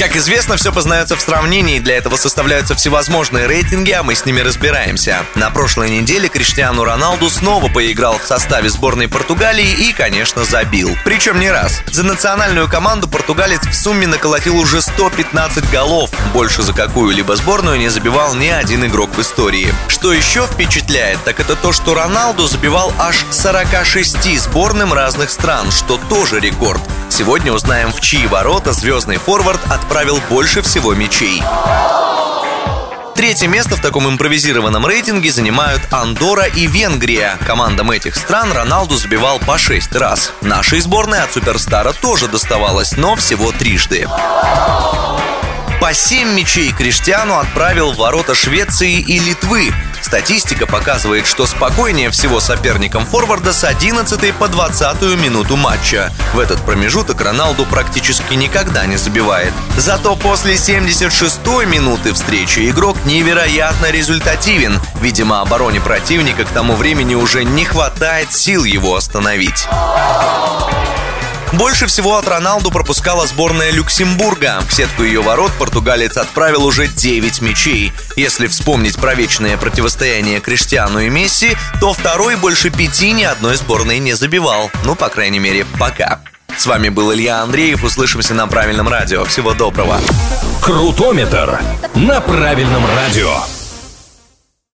Как известно, все познается в сравнении, для этого составляются всевозможные рейтинги, а мы с ними разбираемся. На прошлой неделе Криштиану Роналду снова поиграл в составе сборной Португалии и, конечно, забил. Причем не раз. За национальную команду португалец в сумме наколотил уже 115 голов. Больше за какую-либо сборную не забивал ни один игрок в истории. Что еще впечатляет, так это то, что Роналду забивал аж 46 сборным разных стран, что тоже рекорд. Сегодня узнаем, в чьи ворота звездный форвард отправил больше всего мячей. Третье место в таком импровизированном рейтинге занимают Андора и Венгрия. Командам этих стран Роналду забивал по 6 раз. Нашей сборной от суперстара тоже доставалось, но всего трижды. По 7 мячей Криштиану отправил в ворота Швеции и Литвы. Статистика показывает, что спокойнее всего соперникам форварда с 11 по 20 минуту матча. В этот промежуток Роналду практически никогда не забивает. Зато после 76-й минуты встречи игрок невероятно результативен. Видимо, обороне противника к тому времени уже не хватает сил его остановить. Больше всего от Роналду пропускала сборная Люксембурга. В сетку ее ворот португалец отправил уже 9 мячей. Если вспомнить про вечное противостояние Криштиану и Месси, то второй больше пяти ни одной сборной не забивал. Ну, по крайней мере, пока. С вами был Илья Андреев. Услышимся на правильном радио. Всего доброго. Крутометр на правильном радио.